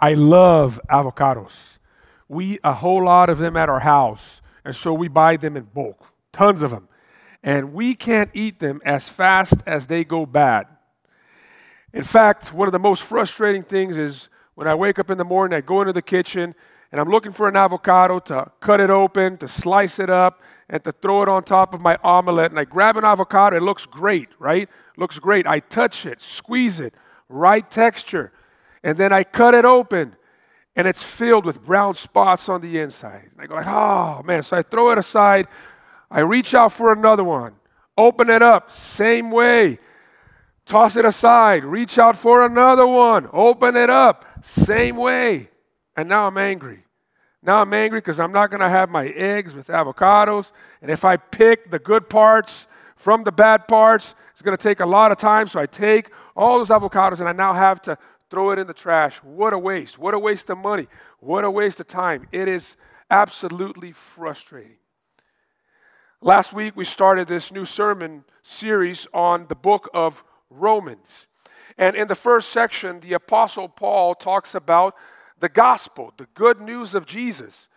I love avocados. We eat a whole lot of them at our house, and so we buy them in bulk, tons of them. And we can't eat them as fast as they go bad. In fact, one of the most frustrating things is when I wake up in the morning, I go into the kitchen, and I'm looking for an avocado to cut it open, to slice it up, and to throw it on top of my omelet. And I grab an avocado, it looks great, right? Looks great. I touch it, squeeze it, right texture. And then I cut it open, and it's filled with brown spots on the inside. And I go like, oh man. So I throw it aside. I reach out for another one. Open it up, same way. Toss it aside. Reach out for another one. Open it up, same way. And now I'm angry. Now I'm angry because I'm not going to have my eggs with avocados. And if I pick the good parts from the bad parts, it's going to take a lot of time. So I take all those avocados and I now have to throw it in the trash. What a waste. What a waste of money. What a waste of time. It is absolutely frustrating. Last week, we started this new sermon series on the book of Romans. And in the first section, the Apostle Paul talks about the gospel, the good news of Jesus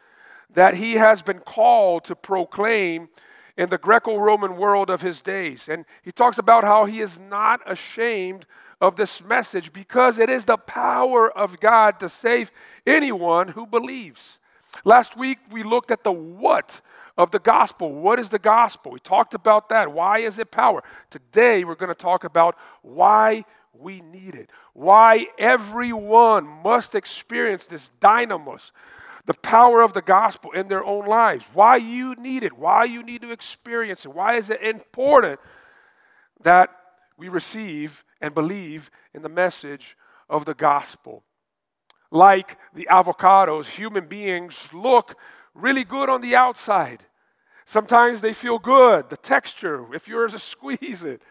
that he has been called to proclaim in the Greco Roman world of his days. And he talks about how he is not ashamed of this message because it is the power of God to save anyone who believes. Last week we looked at the what of the gospel. What is the gospel? We talked about that. Why is it power? Today we're going to talk about why we need it. Why everyone must experience this dynamos, the power of the gospel in their own lives. Why you need it. Why you need to experience it. Why is it important that we receive and believe in the message of the gospel? Like the avocados, human beings look really good on the outside. Sometimes they feel good, the texture, if you're to squeeze it.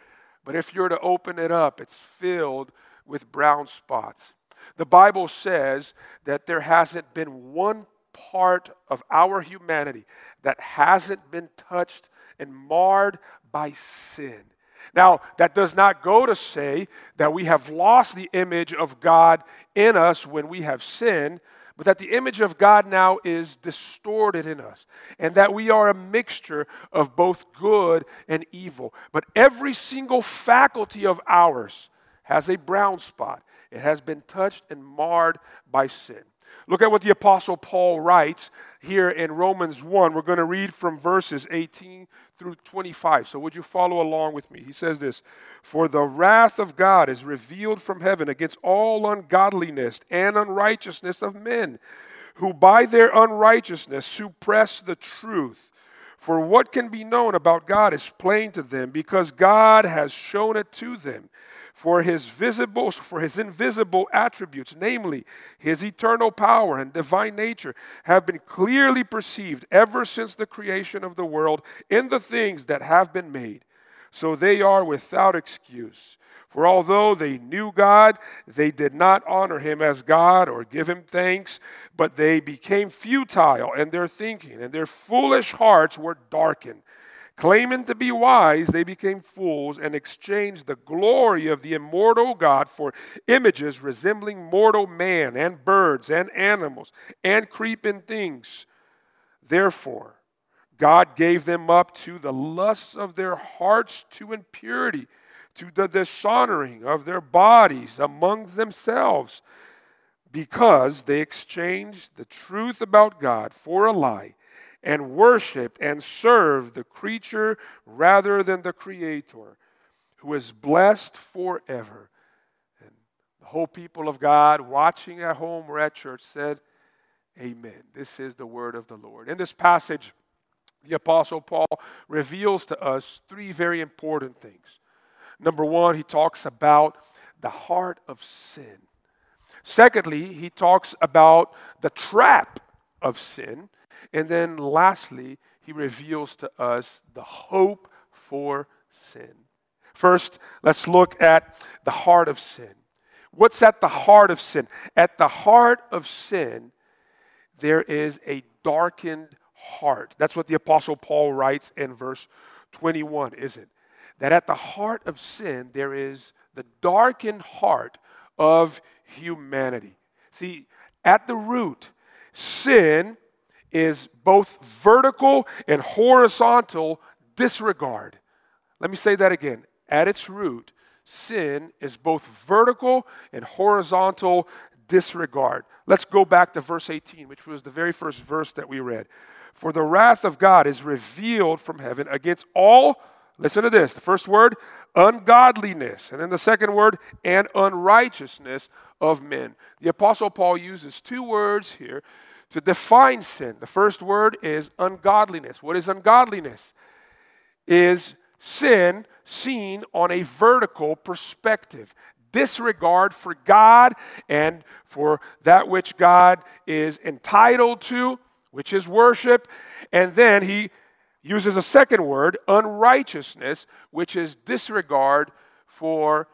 But if you're to open it up, it's filled with brown spots. The Bible says that there hasn't been one part of our humanity that hasn't been touched and marred by sin. Now, that does not go to say that we have lost the image of God in us when we have sinned, but that the image of God now is distorted in us, and that we are a mixture of both good and evil. But every single faculty of ours has a brown spot, it has been touched and marred by sin. Look at what the Apostle Paul writes here in Romans 1. We're going to read from verses 18 through 25. So, would you follow along with me? He says this For the wrath of God is revealed from heaven against all ungodliness and unrighteousness of men, who by their unrighteousness suppress the truth. For what can be known about God is plain to them, because God has shown it to them for his visible for his invisible attributes namely his eternal power and divine nature have been clearly perceived ever since the creation of the world in the things that have been made. So they are without excuse. For although they knew God they did not honor him as God or give him thanks but they became futile in their thinking and their foolish hearts were darkened Claiming to be wise, they became fools and exchanged the glory of the immortal God for images resembling mortal man and birds and animals and creeping things. Therefore, God gave them up to the lusts of their hearts to impurity, to the dishonoring of their bodies among themselves, because they exchanged the truth about God for a lie and worshiped and served the creature rather than the creator, who is blessed forever. And the whole people of God watching at home or at church said, Amen. This is the word of the Lord. In this passage, the Apostle Paul reveals to us three very important things. Number one, he talks about the heart of sin. Secondly, he talks about the trap of sin. And then lastly, he reveals to us the hope for sin. First, let's look at the heart of sin. What's at the heart of sin? At the heart of sin, there is a darkened heart. That's what the Apostle Paul writes in verse 21, is it? That at the heart of sin, there is the darkened heart of humanity. See, At the root, sin is both vertical and horizontal disregard. Let me say that again. At its root, sin is both vertical and horizontal disregard. Let's go back to verse 18, which was the very first verse that we read. For the wrath of God is revealed from heaven against all, listen to this, the first word, ungodliness. And then the second word, and unrighteousness of men. The Apostle Paul uses two words here to define sin. The first word is ungodliness. What is ungodliness? Is sin seen on a vertical perspective. Disregard for God and for that which God is entitled to, which is worship. And then he uses a second word, unrighteousness, which is disregard for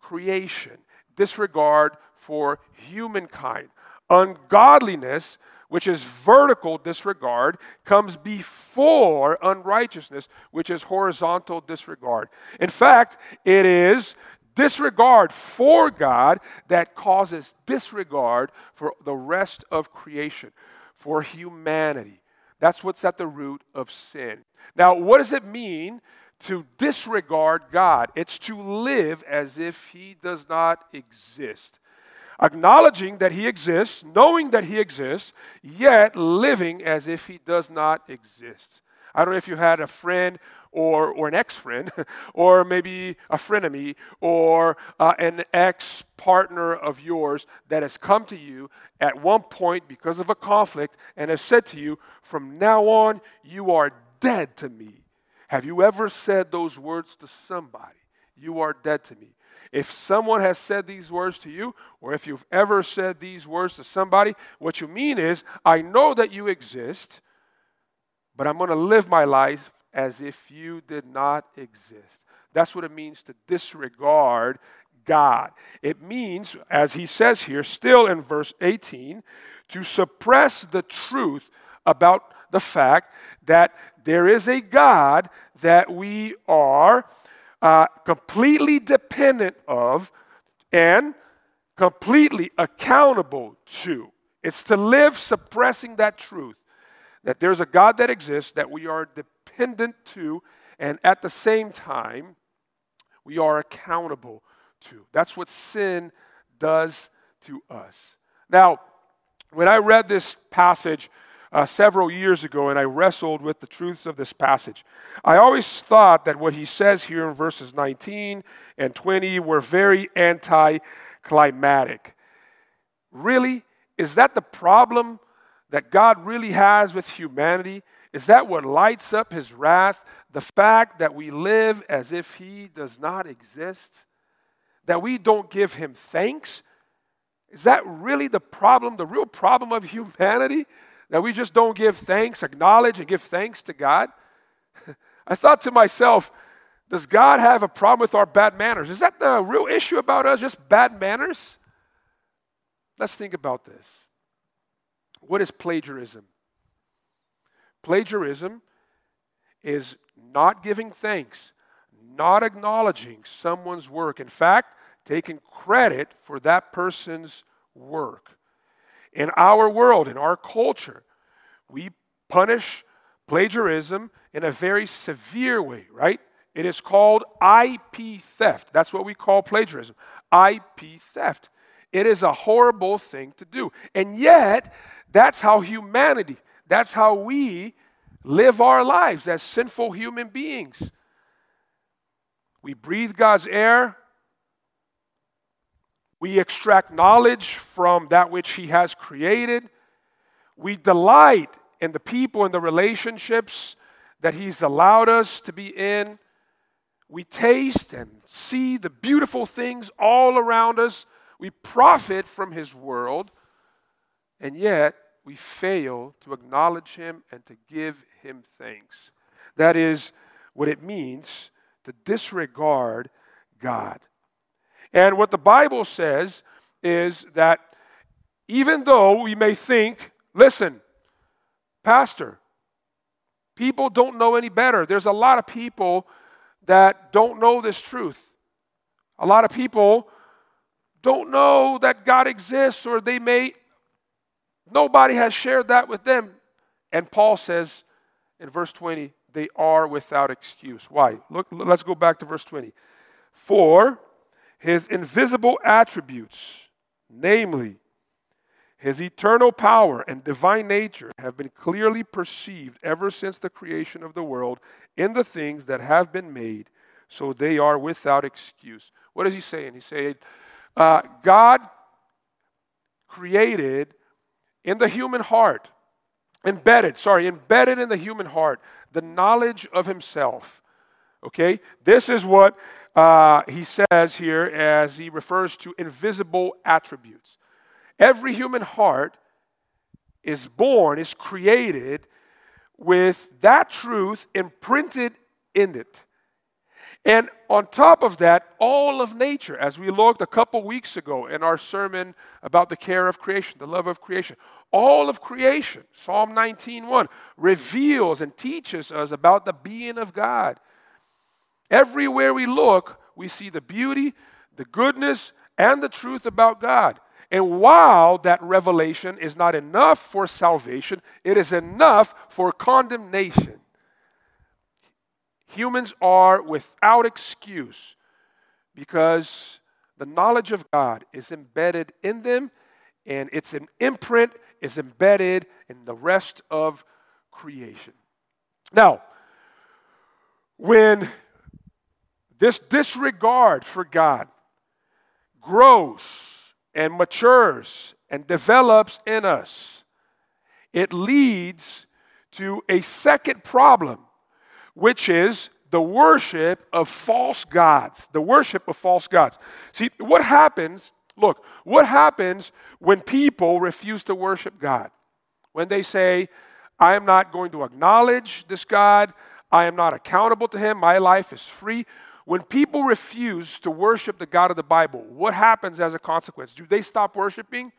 creation, disregard for humankind. Ungodliness, which is vertical disregard, comes before unrighteousness, which is horizontal disregard. In fact, it is disregard for God that causes disregard for the rest of creation, for humanity. That's what's at the root of sin. Now, what does it mean to disregard God? It's to live as if He does not exist acknowledging that he exists, knowing that he exists, yet living as if he does not exist. I don't know if you had a friend or, or an ex friend, or maybe a frenemy, or uh, an ex partner of yours that has come to you at one point because of a conflict and has said to you, From now on, you are dead to me. Have you ever said those words to somebody? You are dead to me. If someone has said these words to you, or if you've ever said these words to somebody, what you mean is, I know that you exist, but I'm going to live my life as if you did not exist. That's what it means to disregard God. It means, as he says here, still in verse 18, to suppress the truth about the fact that there is a God that we are uh, completely dependent of and completely accountable to. It's to live suppressing that truth that there's a God that exists, that we are dependent to, and at the same time, we are accountable to. That's what sin does to us. Now, when I read this passage, uh, several years ago and I wrestled with the truths of this passage. I always thought that what he says here in verses 19 and 20 were very anticlimactic. Really? Is that the problem that God really has with humanity? Is that what lights up his wrath? The fact that we live as if he does not exist? That we don't give him thanks? Is that really the problem, the real problem of humanity? That we just don't give thanks, acknowledge, and give thanks to God. I thought to myself, does God have a problem with our bad manners? Is that the real issue about us, just bad manners? Let's think about this. What is plagiarism? Plagiarism is not giving thanks, not acknowledging someone's work. In fact, taking credit for that person's work. In our world, in our culture, we punish plagiarism in a very severe way, right? It is called IP theft. That's what we call plagiarism IP theft. It is a horrible thing to do. And yet, that's how humanity, that's how we live our lives as sinful human beings. We breathe God's air, we extract knowledge from that which He has created. We delight in the people and the relationships that He's allowed us to be in. We taste and see the beautiful things all around us. We profit from His world, and yet we fail to acknowledge Him and to give Him thanks. That is what it means to disregard God. And what the Bible says is that even though we may think, listen, Pastor, people don't know any better. There's a lot of people that don't know this truth. A lot of people don't know that God exists, or they may Nobody has shared that with them. And Paul says in verse 20, they are without excuse. Why? Look, let's go back to verse 20. For his invisible attributes, namely his eternal power and divine nature, have been clearly perceived ever since the creation of the world in the things that have been made, so they are without excuse. What is he saying? He's saying, uh, God created in the human heart, embedded, sorry, embedded in the human heart, the knowledge of himself. Okay? This is what uh, he says here as he refers to invisible attributes. Every human heart is born, is created with that truth imprinted in it. And on top of that, all of nature, as we looked a couple weeks ago in our sermon about the care of creation, the love of creation, all of creation, Psalm 19:1, reveals and teaches us about the being of God. Everywhere we look, we see the beauty, the goodness, and the truth about God. And while that revelation is not enough for salvation, it is enough for condemnation. Humans are without excuse because the knowledge of God is embedded in them and it's an imprint is embedded in the rest of creation. Now, when this disregard for God grows and matures and develops in us, it leads to a second problem which is the worship of false gods. The worship of false gods. See, what happens, look, what happens when people refuse to worship God? When they say, I am not going to acknowledge this God, I am not accountable to Him, my life is free. When people refuse to worship the God of the Bible, what happens as a consequence? Do they stop worshiping?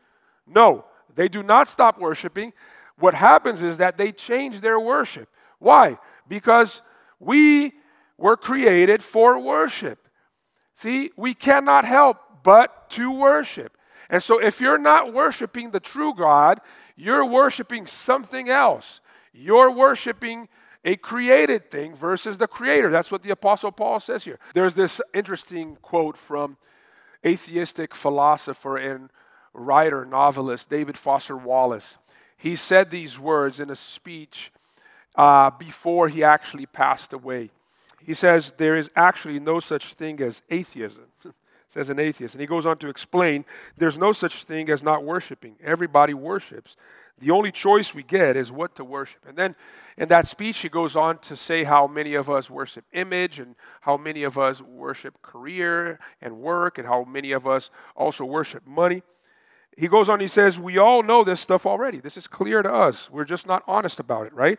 No, they do not stop worshiping. What happens is that they change their worship. Why? Because we were created for worship. See, we cannot help but to worship. And so, if you're not worshiping the true God, you're worshiping something else. You're worshiping a created thing versus the creator. That's what the Apostle Paul says here. There's this interesting quote from atheistic philosopher and writer, novelist David Foster Wallace. He said these words in a speech uh, before he actually passed away. He says there is actually no such thing as atheism, says an atheist. And he goes on to explain there's no such thing as not worshiping. Everybody worships. The only choice we get is what to worship. And then in that speech, he goes on to say how many of us worship image and how many of us worship career and work and how many of us also worship money. He goes on, he says, We all know this stuff already. This is clear to us. We're just not honest about it, right?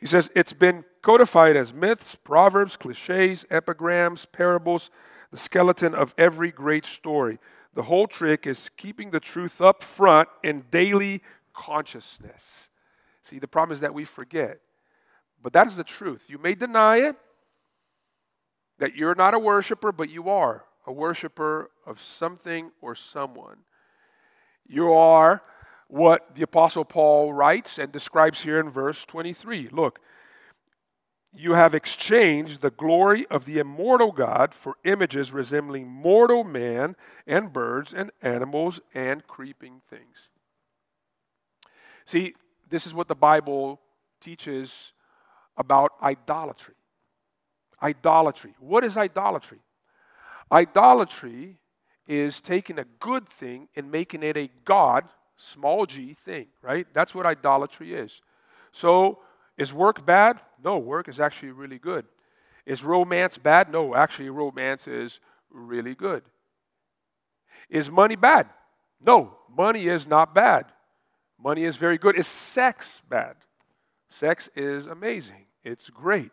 He says it's been codified as myths, proverbs, cliches, epigrams, parables, the skeleton of every great story. The whole trick is keeping the truth up front in daily consciousness. See, the problem is that we forget. But that is the truth. You may deny it, that you're not a worshiper, but you are a worshiper of something or someone. You are what the Apostle Paul writes and describes here in verse 23. Look, you have exchanged the glory of the immortal God for images resembling mortal man and birds and animals and creeping things. See, this is what the Bible teaches about idolatry. Idolatry. What is idolatry? Idolatry is taking a good thing and making it a God small g thing, right? That's what idolatry is. So, is work bad? No, work is actually really good. Is romance bad? No, actually, romance is really good. Is money bad? No, money is not bad. Money is very good. Is sex bad? Sex is amazing, it's great.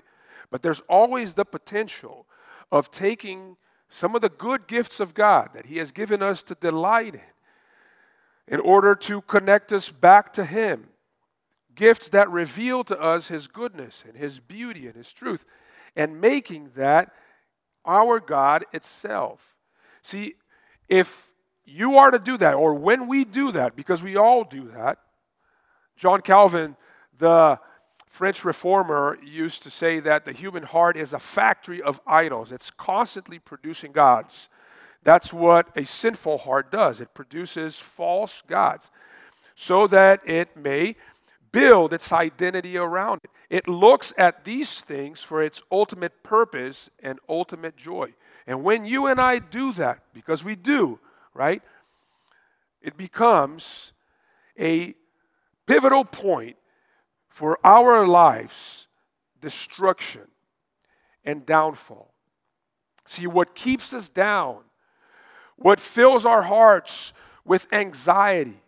But there's always the potential of taking some of the good gifts of God that He has given us to delight in in order to connect us back to Him. Gifts that reveal to us His goodness and His beauty and His truth, and making that our God itself. See, if you are to do that, or when we do that, because we all do that, John Calvin, the French reformer, used to say that the human heart is a factory of idols. It's constantly producing gods. That's what a sinful heart does. It produces false gods so that it may build its identity around it. It looks at these things for its ultimate purpose and ultimate joy. And when you and I do that, because we do, right, it becomes a pivotal point for our lives' destruction and downfall. See, what keeps us down, what fills our hearts with anxiety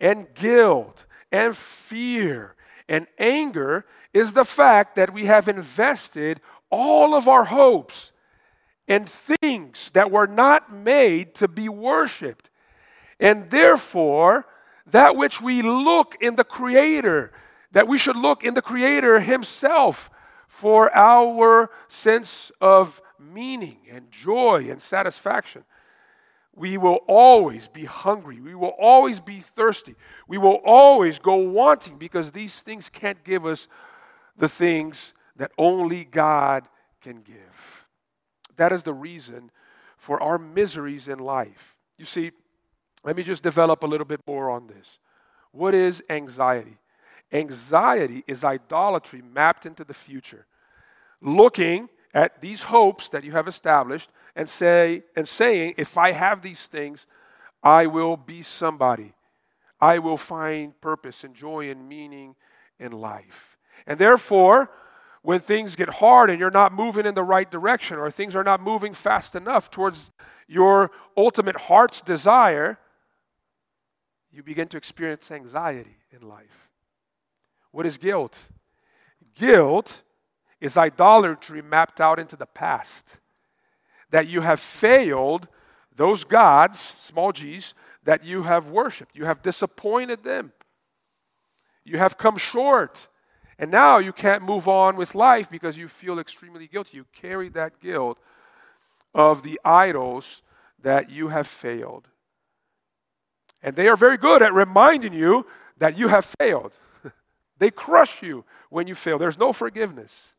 and guilt and fear and anger is the fact that we have invested all of our hopes in things that were not made to be worshiped. And therefore, that which we look in the Creator, that we should look in the Creator Himself for our sense of meaning and joy and satisfaction. We will always be hungry. We will always be thirsty. We will always go wanting because these things can't give us the things that only God can give. That is the reason for our miseries in life. You see, let me just develop a little bit more on this. What is anxiety? Anxiety is idolatry mapped into the future. Looking at these hopes that you have established and say and saying, if I have these things, I will be somebody. I will find purpose and joy and meaning in life. And therefore, when things get hard and you're not moving in the right direction or things are not moving fast enough towards your ultimate heart's desire, you begin to experience anxiety in life. What is guilt? Guilt is idolatry mapped out into the past. That you have failed those gods, small g's, that you have worshiped. You have disappointed them. You have come short. And now you can't move on with life because you feel extremely guilty. You carry that guilt of the idols that you have failed. And they are very good at reminding you that you have failed. they crush you when you fail. There's no forgiveness.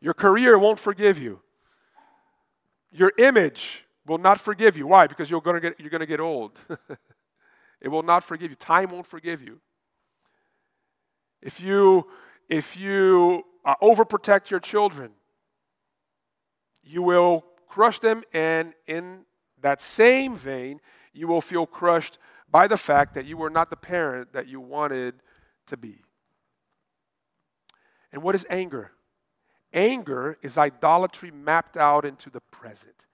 Your career won't forgive you. Your image will not forgive you. Why? Because you're going to get, you're going to get old. it will not forgive you. Time won't forgive you. If you, if you uh, overprotect your children, you will crush them, and in that same vein, you will feel crushed by the fact that you were not the parent that you wanted to be. And what is anger? Anger is idolatry mapped out into the present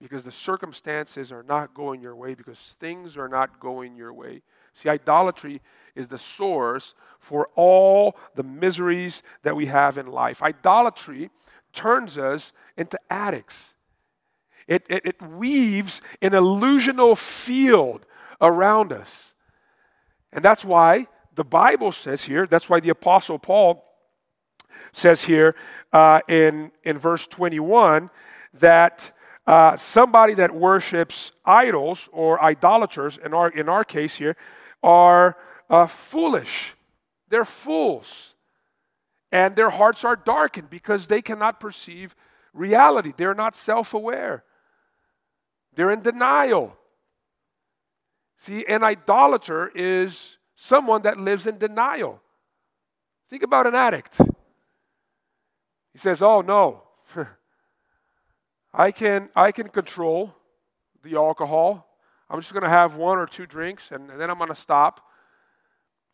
because the circumstances are not going your way, because things are not going your way. See, idolatry is the source for all the miseries that we have in life. Idolatry turns us into addicts. It, it, it weaves an illusional field around us. And that's why the Bible says here, that's why the Apostle Paul says here uh, in, in verse 21 that uh, somebody that worships idols or idolaters, in our, in our case here, are uh, foolish. They're fools. And their hearts are darkened because they cannot perceive reality. They're not self aware, they're in denial. See, an idolater is someone that lives in denial. Think about an addict. He says, Oh, no, I, can, I can control the alcohol. I'm just going to have one or two drinks and, and then I'm going to stop.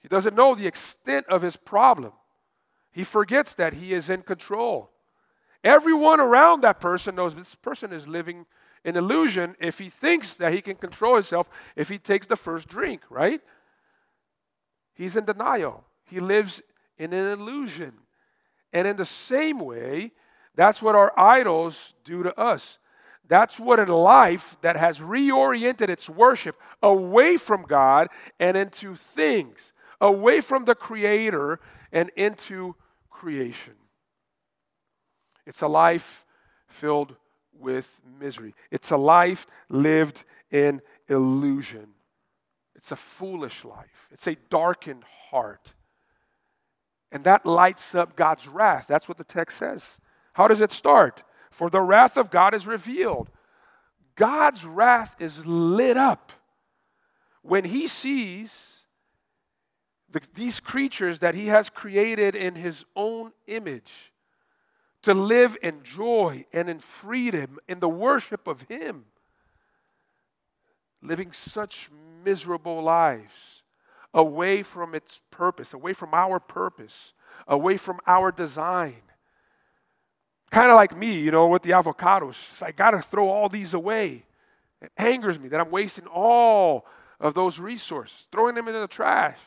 He doesn't know the extent of his problem. He forgets that he is in control. Everyone around that person knows this person is living an illusion if he thinks that he can control himself if he takes the first drink, right? He's in denial. He lives in an illusion. And in the same way, that's what our idols do to us. That's what a life that has reoriented its worship away from God and into things, away from the Creator and into creation. It's a life filled with misery. It's a life lived in illusion. It's a foolish life. It's a darkened heart. And that lights up God's wrath. That's what the text says. How does it start? For the wrath of God is revealed. God's wrath is lit up when he sees the, these creatures that he has created in his own image to live in joy and in freedom in the worship of him, living such miserable lives away from its purpose, away from our purpose, away from our design. Kind of like me, you know, with the avocados. I got to throw all these away. It angers me that I'm wasting all of those resources, throwing them into the trash.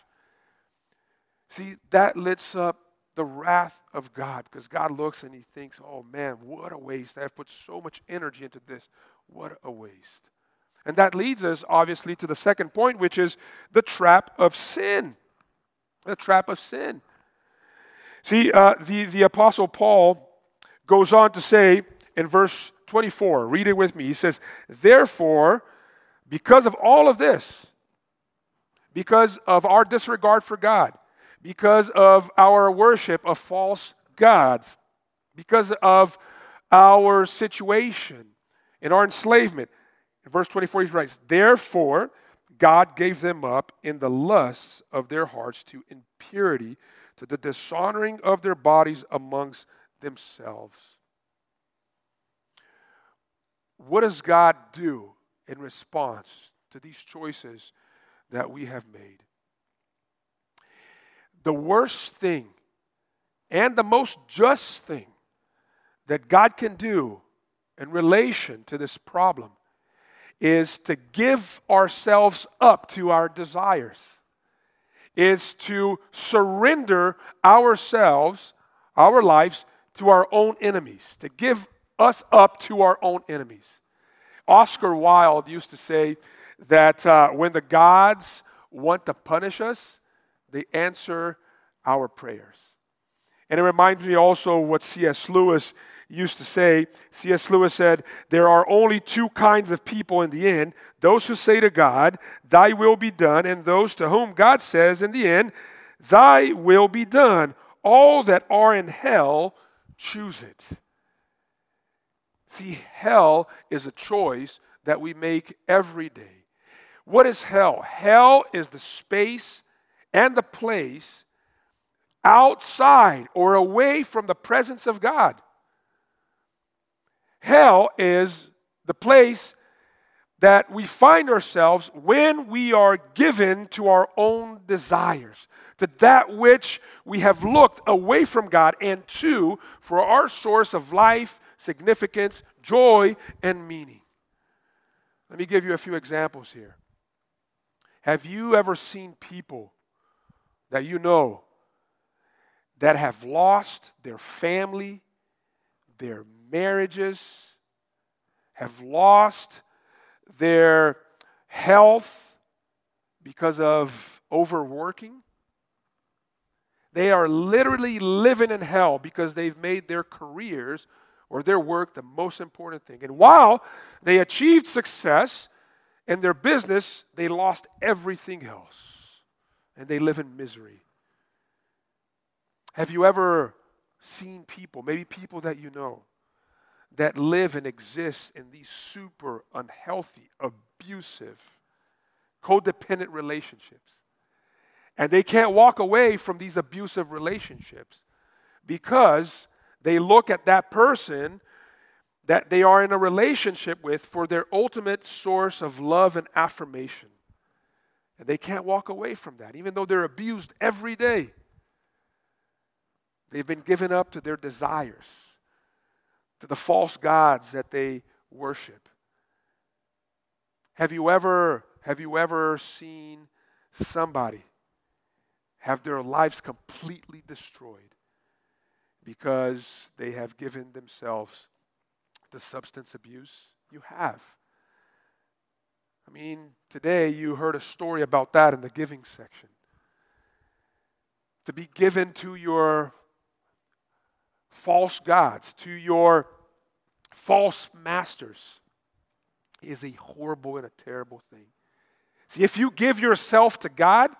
See, that lifts up the wrath of God because God looks and he thinks, oh man, what a waste. I've put so much energy into this. What a waste. And that leads us, obviously, to the second point, which is the trap of sin. The trap of sin. See, uh, the, the Apostle Paul goes on to say in verse 24, read it with me. He says, Therefore, because of all of this, because of our disregard for God, because of our worship of false gods, because of our situation and our enslavement, in verse 24, he writes, Therefore, God gave them up in the lusts of their hearts to impurity, to the dishonoring of their bodies amongst themselves. What does God do in response to these choices that we have made? The worst thing and the most just thing that God can do in relation to this problem is to give ourselves up to our desires, is to surrender ourselves, our lives, to our own enemies, to give us up to our own enemies. Oscar Wilde used to say that uh, when the gods want to punish us, they answer our prayers. And it reminds me also what C.S. Lewis used to say. C.S. Lewis said, There are only two kinds of people in the end those who say to God, Thy will be done, and those to whom God says in the end, Thy will be done. All that are in hell choose it. See, hell is a choice that we make every day. What is hell? Hell is the space and the place outside or away from the presence of God. Hell is the place that we find ourselves when we are given to our own desires, to that which we have looked away from God and to for our source of life, significance, joy, and meaning. Let me give you a few examples here. Have you ever seen people that you know that have lost their family, their marriages, have lost their health because of overworking. They are literally living in hell because they've made their careers or their work the most important thing. And while they achieved success in their business, they lost everything else and they live in misery. Have you ever seen people, maybe people that you know, that live and exist in these super unhealthy, abusive, codependent relationships. And they can't walk away from these abusive relationships because they look at that person that they are in a relationship with for their ultimate source of love and affirmation. And they can't walk away from that, even though they're abused every day. They've been given up to their desires to the false gods that they worship. Have you ever have you ever seen somebody have their lives completely destroyed because they have given themselves to substance abuse? You have. I mean, today you heard a story about that in the giving section. To be given to your false gods, to your false masters, is a horrible and a terrible thing. See, if you give yourself to God,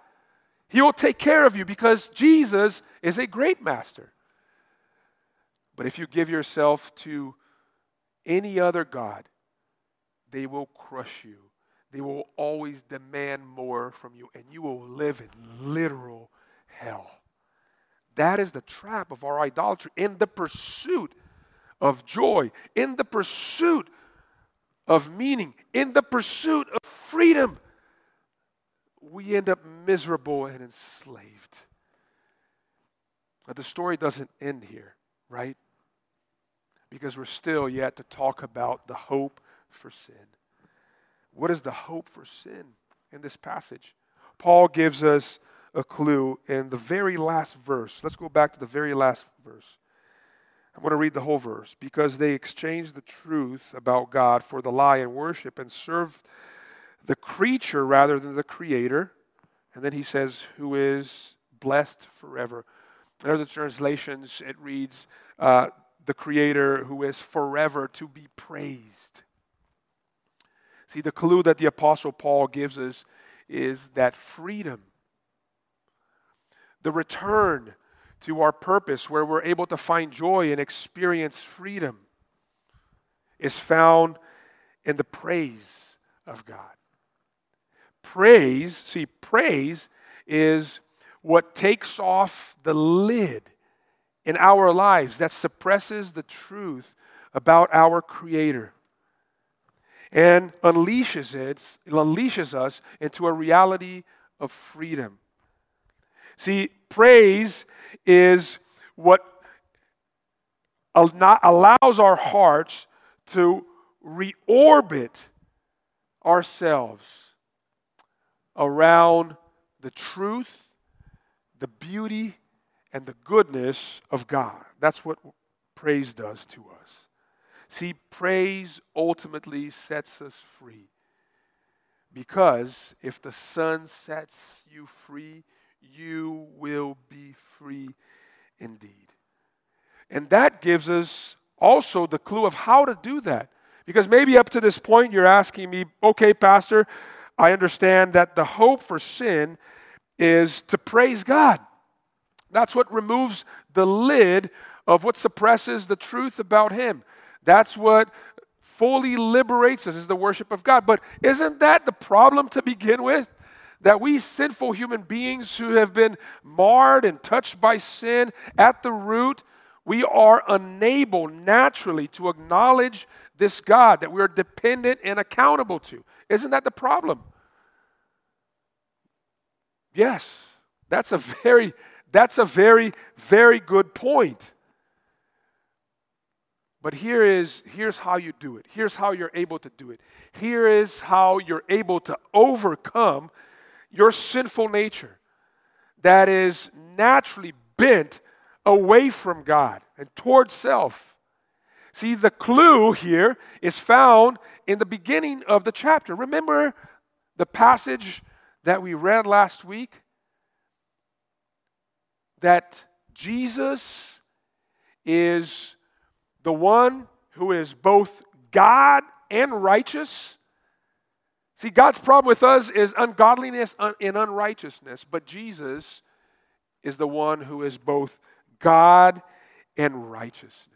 He will take care of you because Jesus is a great master. But if you give yourself to any other God, they will crush you. They will always demand more from you, and you will live in literal hell. That is the trap of our idolatry in the pursuit of joy, in the pursuit of meaning, in the pursuit of freedom we end up miserable and enslaved. But the story doesn't end here, right? Because we're still yet to talk about the hope for sin. What is the hope for sin in this passage? Paul gives us a clue in the very last verse. Let's go back to the very last verse. I'm going to read the whole verse. Because they exchanged the truth about God for the lie and worship and served the creature rather than the creator. And then he says, who is blessed forever. In other translations, it reads, uh, the creator who is forever to be praised. See, the clue that the Apostle Paul gives us is that freedom, the return to our purpose, where we're able to find joy and experience freedom, is found in the praise of God. Praise, see, praise is what takes off the lid in our lives that suppresses the truth about our Creator and unleashes it, unleashes us into a reality of freedom. See, praise is what allows our hearts to reorbit ourselves around the truth, the beauty, and the goodness of God. That's what praise does to us. See, praise ultimately sets us free. Because if the Son sets you free, you will be free indeed. And that gives us also the clue of how to do that. Because maybe up to this point you're asking me, okay, Pastor, I understand that the hope for sin is to praise God. That's what removes the lid of what suppresses the truth about Him. That's what fully liberates us is the worship of God. But isn't that the problem to begin with? That we sinful human beings who have been marred and touched by sin at the root, we are unable naturally to acknowledge this God that we are dependent and accountable to. Isn't that the problem? Yes, that's a very, that's a very, very good point. But here is here's how you do it. Here's how you're able to do it. Here is how you're able to overcome your sinful nature that is naturally bent away from God and towards self. See, the clue here is found in the beginning of the chapter. Remember the passage that we read last week? That Jesus is the one who is both God and righteous. See, God's problem with us is ungodliness and unrighteousness, but Jesus is the one who is both God and righteousness.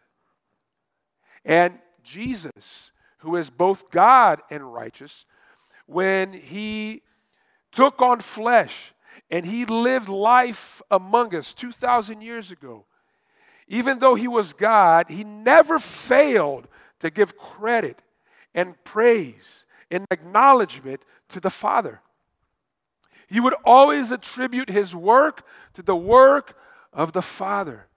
And Jesus, who is both God and righteous, when he took on flesh and he lived life among us 2,000 years ago, even though he was God, he never failed to give credit and praise and acknowledgement to the Father. He would always attribute his work to the work of the Father,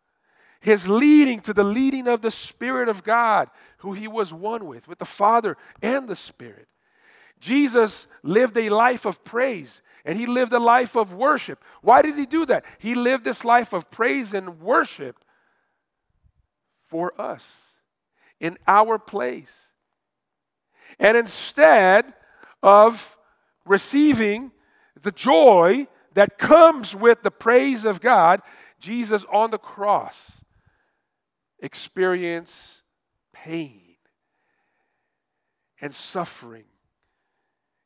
his leading to the leading of the Spirit of God, who he was one with, with the Father and the Spirit. Jesus lived a life of praise and he lived a life of worship. Why did he do that? He lived this life of praise and worship for us in our place. And instead of receiving the joy that comes with the praise of God, Jesus on the cross experienced pain and suffering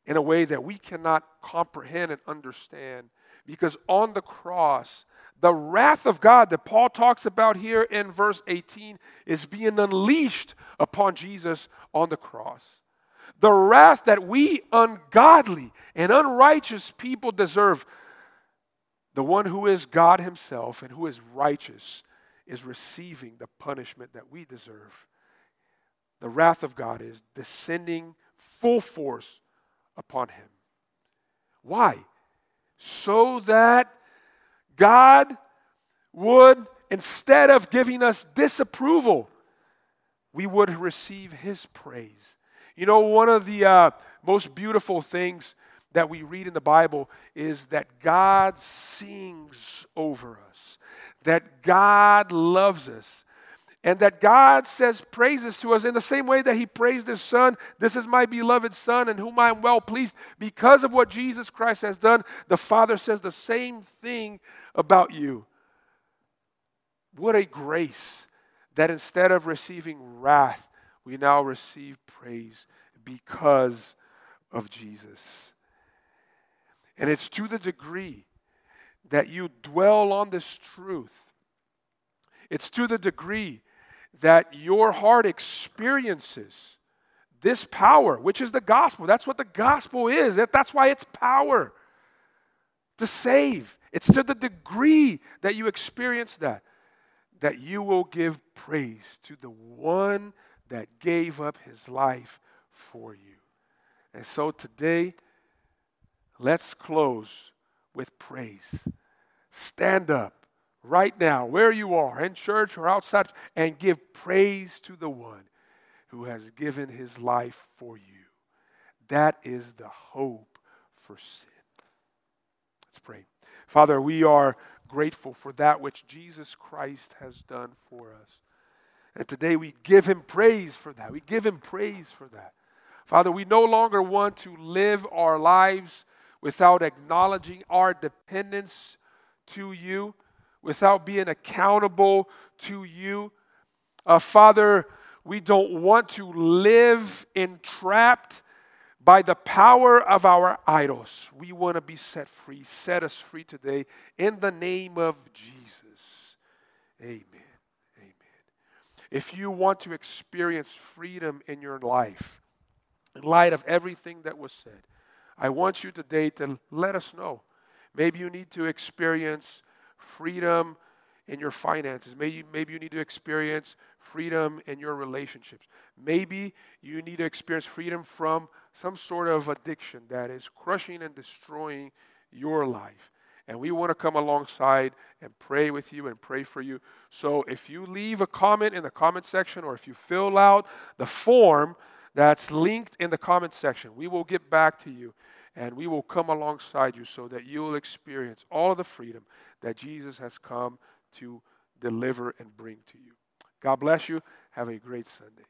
in a way that we cannot comprehend and understand Because on the cross, the wrath of God that Paul talks about here in verse 18 is being unleashed upon Jesus on the cross. The wrath that we ungodly and unrighteous people deserve, the one who is God Himself and who is righteous is receiving the punishment that we deserve. The wrath of God is descending full force upon Him. Why? So that God would, instead of giving us disapproval, we would receive His praise. You know, one of the uh, most beautiful things that we read in the Bible is that God sings over us, that God loves us, and that God says praises to us in the same way that He praised His Son. This is my beloved Son in whom I am well pleased. Because of what Jesus Christ has done, the Father says the same thing about you. What a grace that instead of receiving wrath, we now receive praise because of Jesus. And it's to the degree that you dwell on this truth, it's to the degree that your heart experiences this power, which is the gospel. That's what the gospel is. That's why it's power to save. It's to the degree that you experience that, that you will give praise to the one that gave up his life for you. And so today, let's close with praise. Stand up right now, where you are, in church or outside, and give praise to the one who has given his life for you. That is the hope for sin. Let's pray. Father, we are grateful for that which Jesus Christ has done for us. And today we give him praise for that. We give him praise for that. Father, we no longer want to live our lives without acknowledging our dependence to you without being accountable to you. Uh, Father, we don't want to live entrapped by the power of our idols. We want to be set free. Set us free today in the name of Jesus. Amen. Amen. If you want to experience freedom in your life, in light of everything that was said, I want you today to let us know. Maybe you need to experience freedom in your finances. Maybe, maybe you need to experience freedom in your relationships. Maybe you need to experience freedom from some sort of addiction that is crushing and destroying your life. And we want to come alongside and pray with you and pray for you. So if you leave a comment in the comment section or if you fill out the form that's linked in the comment section, we will get back to you and we will come alongside you so that you will experience all of the freedom that Jesus has come to deliver and bring to you. God bless you. Have a great Sunday.